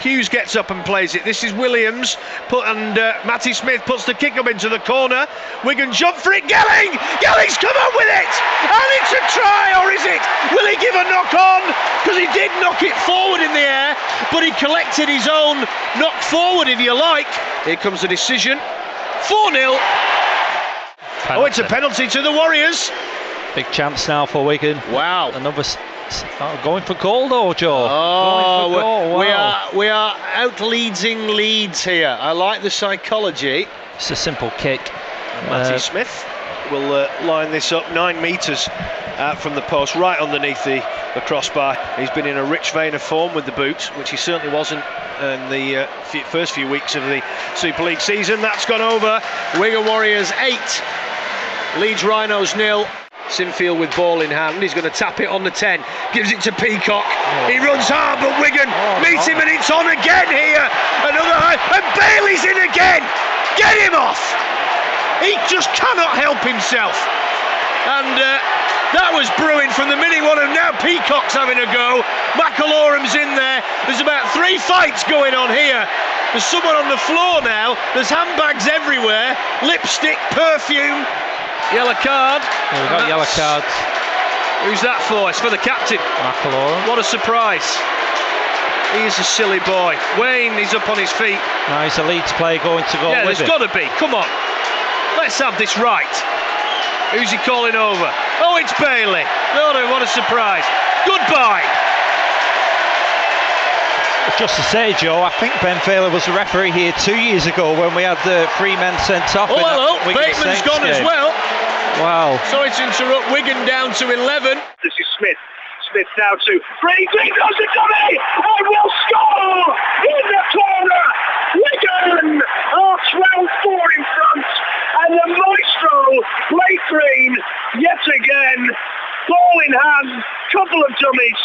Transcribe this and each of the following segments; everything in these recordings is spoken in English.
Hughes gets up and plays it. This is Williams, put, and uh, Matty Smith puts the kick up into the corner. Wigan jump for it. Gelling! Gelling's come up with it! And it's a try, or is it? Will he give a knock on? Because he did knock it forward in the air, but he collected his own knock forward, if you like. Here comes the decision. 4 0. Oh, it's a penalty to the Warriors. Big chance now for Wigan. Wow. Another s- s- oh, going for goal though, Joe. Oh, going for goal. we are we are out leading Leeds here. I like the psychology. It's a simple kick. Matty Uh, Smith will uh, line this up nine metres uh, from the post, right underneath the, the crossbar. He's been in a rich vein of form with the boot, which he certainly wasn't in the uh, few, first few weeks of the Super League season. That's gone over. Wigan Warriors eight, Leeds Rhinos nil. Sinfield with ball in hand. He's going to tap it on the 10. Gives it to Peacock. He runs hard, but Wigan Oh, meet oh. him, and it's on again here. Another high. And Bailey's in again. Get him off. He just cannot help himself. And uh, that was brewing from the minute one, and now Peacock's having a go. McIlorum's in there. There's about three fights going on here. There's someone on the floor now. There's handbags everywhere, lipstick, perfume, yellow card. yeah, we've got And yellow cards. Who's that for? It's for the captain. McIlorum. What a surprise. He's a silly boy. Wayne, he's up on his feet. Now he's a Leeds player going to go yeah, there's got to be. Come on. Let's have this right. Who's he calling over? Oh, it's Bailey. Oh, no, what a surprise. Goodbye. Just to say, Joe, I think Ben Thaler was the referee here two years ago when we had the three men sent off. Oh, in that hello. Wigan Bateman's Saints gone as game. well. Wow. Sorry to interrupt. Wigan down to 11. This is Smith. Smith now to Brady does it dummy and will score in the corner. Wigan are 12-4 in front and the maestro Blake Green yet again ball in hand, couple of dummies.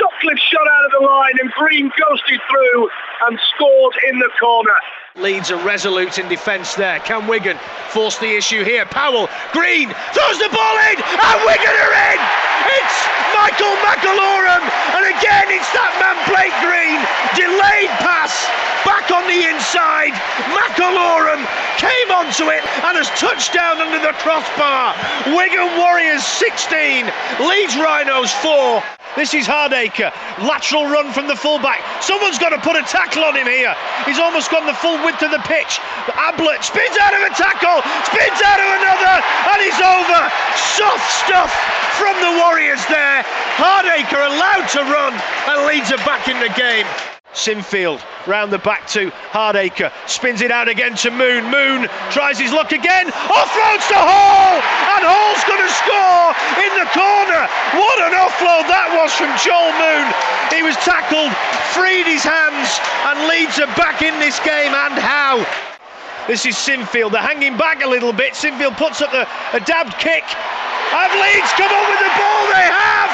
Sutcliffe shot out of the line and Green ghosted through and scored in the corner. Leeds are resolute in defence there. Can Wigan force the issue here? Powell, Green, throws the ball in, and Wigan are in! It's Michael McIlorum, and again it's that man Blake Green. Delayed pass, back on the inside. McIlorum came onto it and has touched down under the crossbar. Wigan Warriors 16, Leeds Rhinos 4. This is Hardaker. Lateral run from the fullback. Someone's got to put a tackle on him here. He's almost gone the full width of the pitch. Ablett spins out of a tackle, spins out of another, and he's over. Soft stuff from the Warriors there. Hardaker allowed to run, and Leeds are back in the game. Sinfield round the back to Hardaker, spins it out again to Moon. Moon tries his luck again, offloads to Hall, and Hall's going to score in the corner. What an offload that was from Joel Moon. He was tackled, freed his hands, and Leeds are back in this game, and how? This is Sinfield. They're hanging back a little bit. Sinfield puts up the, a dabbed kick. Have Leeds come up with the ball? They have!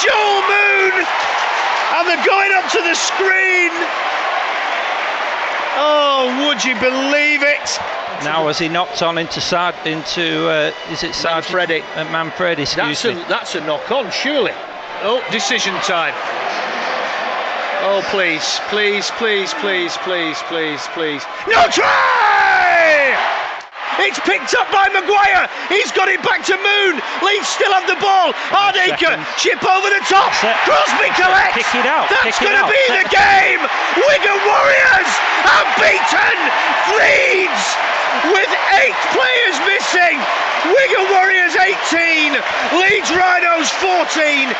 Joel Moon! And they're going up to the screen. Oh, would you believe it? Now as he knocked on into Sard into uh, is it Sard Manfredi. Uh, Manfredi, excuse That's a, me. that's a knock on, surely. Oh, decision time. Oh, please, please, please, please, please, please, please. No try! It's picked up by Maguire. He's got it back to Moon. Leeds still have the ball. Hardaker, chip over the top. Crosby collects. Kick it out, That's going to be the game. Wigan Warriors have beaten Leeds with eight players missing. Wigan Warriors 18, Leeds Rhinos 14.